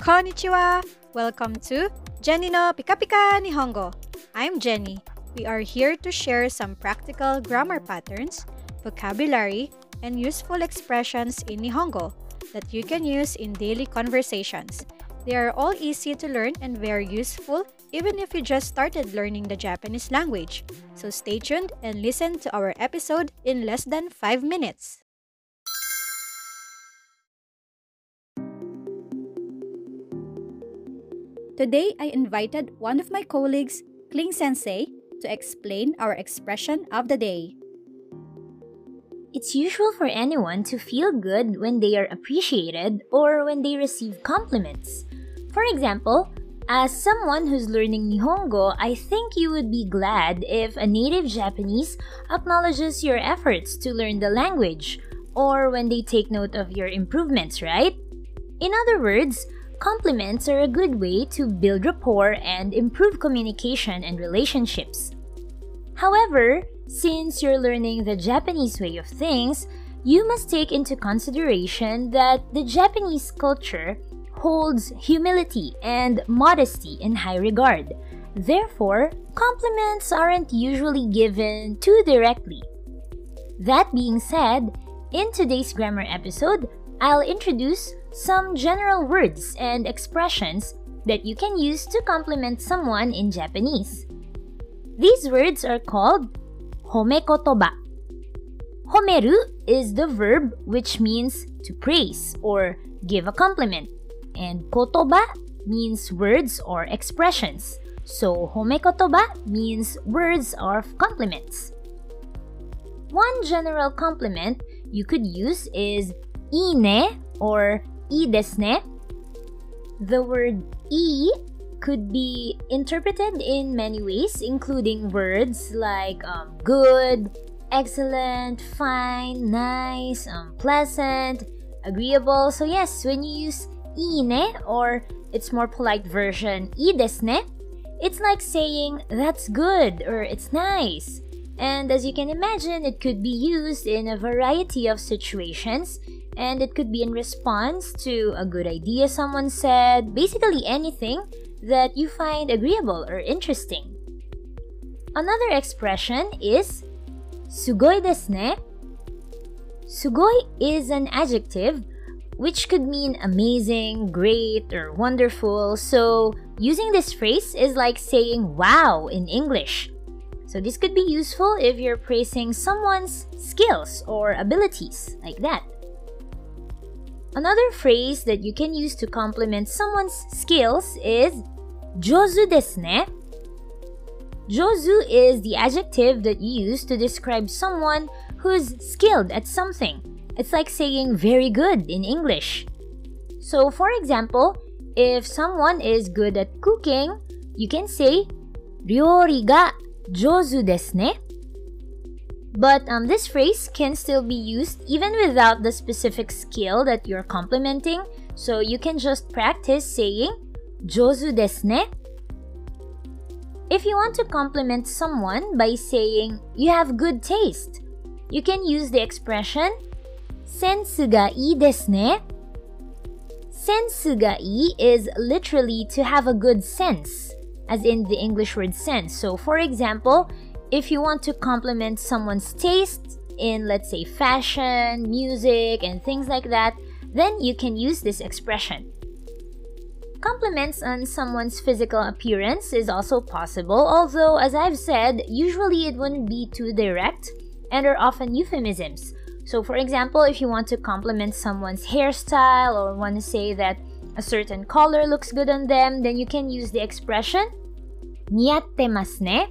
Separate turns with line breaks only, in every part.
Konnichiwa! Welcome to Jenni no Pika Pika Nihongo. I'm Jenni. We are here to share some practical grammar patterns, vocabulary, and useful expressions in Nihongo that you can use in daily conversations. They are all easy to learn and very useful even if you just started learning the Japanese language. So stay tuned and listen to our episode in less than 5 minutes. Today, I invited one of my colleagues, Kling Sensei, to explain our expression of the day.
It's usual for anyone to feel good when they are appreciated or when they receive compliments. For example, as someone who's learning Nihongo, I think you would be glad if a native Japanese acknowledges your efforts to learn the language or when they take note of your improvements, right? In other words, Compliments are a good way to build rapport and improve communication and relationships. However, since you're learning the Japanese way of things, you must take into consideration that the Japanese culture holds humility and modesty in high regard. Therefore, compliments aren't usually given too directly. That being said, in today's grammar episode, I'll introduce some general words and expressions that you can use to compliment someone in Japanese. These words are called homekotoba. Homeru is the verb which means to praise or give a compliment, and kotoba means words or expressions. So homekotoba means words or compliments. One general compliment you could use is ine or i The word i could be interpreted in many ways, including words like um, good, excellent, fine, nice, um, pleasant, agreeable. So yes, when you use ine or its more polite version i it's like saying that's good or it's nice. And as you can imagine, it could be used in a variety of situations and it could be in response to a good idea someone said, basically anything that you find agreeable or interesting. Another expression is sugoi desu ne. Sugoi is an adjective which could mean amazing, great, or wonderful. So, using this phrase is like saying wow in English. So this could be useful if you're praising someone's skills or abilities, like that. Another phrase that you can use to compliment someone's skills is Jozu desu ne. Jozu is the adjective that you use to describe someone who's skilled at something. It's like saying very good in English. So, for example, if someone is good at cooking, you can say Ryori 上手ですね but um, this phrase can still be used even without the specific skill that you're complimenting, so you can just practice saying 上手ですね. If you want to compliment someone by saying you have good taste, you can use the expression センスがいいですね. Sensu ga ii is literally to have a good sense, as in the English word sense. So, for example, if you want to compliment someone's taste in, let's say, fashion, music, and things like that, then you can use this expression. Compliments on someone's physical appearance is also possible, although, as I've said, usually it wouldn't be too direct and are often euphemisms. So, for example, if you want to compliment someone's hairstyle or want to say that a certain color looks good on them, then you can use the expression Niatemasne.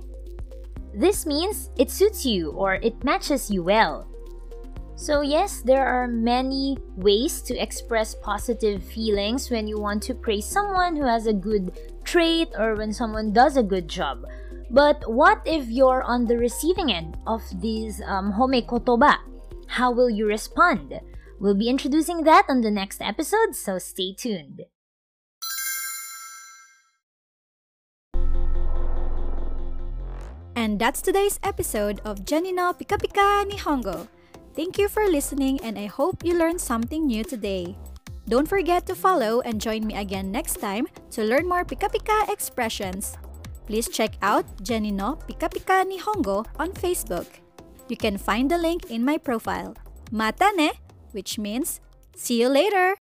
This means it suits you or it matches you well. So, yes, there are many ways to express positive feelings when you want to praise someone who has a good trait or when someone does a good job. But what if you're on the receiving end of these um, home kotoba? How will you respond? We'll be introducing that on the next episode, so stay tuned.
And that's today's episode of Jenni no Pika Pika Nihongo. Thank you for listening and I hope you learned something new today. Don't forget to follow and join me again next time to learn more Pika Pika expressions. Please check out Jenni no Pika Pika Nihongo on Facebook. You can find the link in my profile. Mata ne, which means see you later.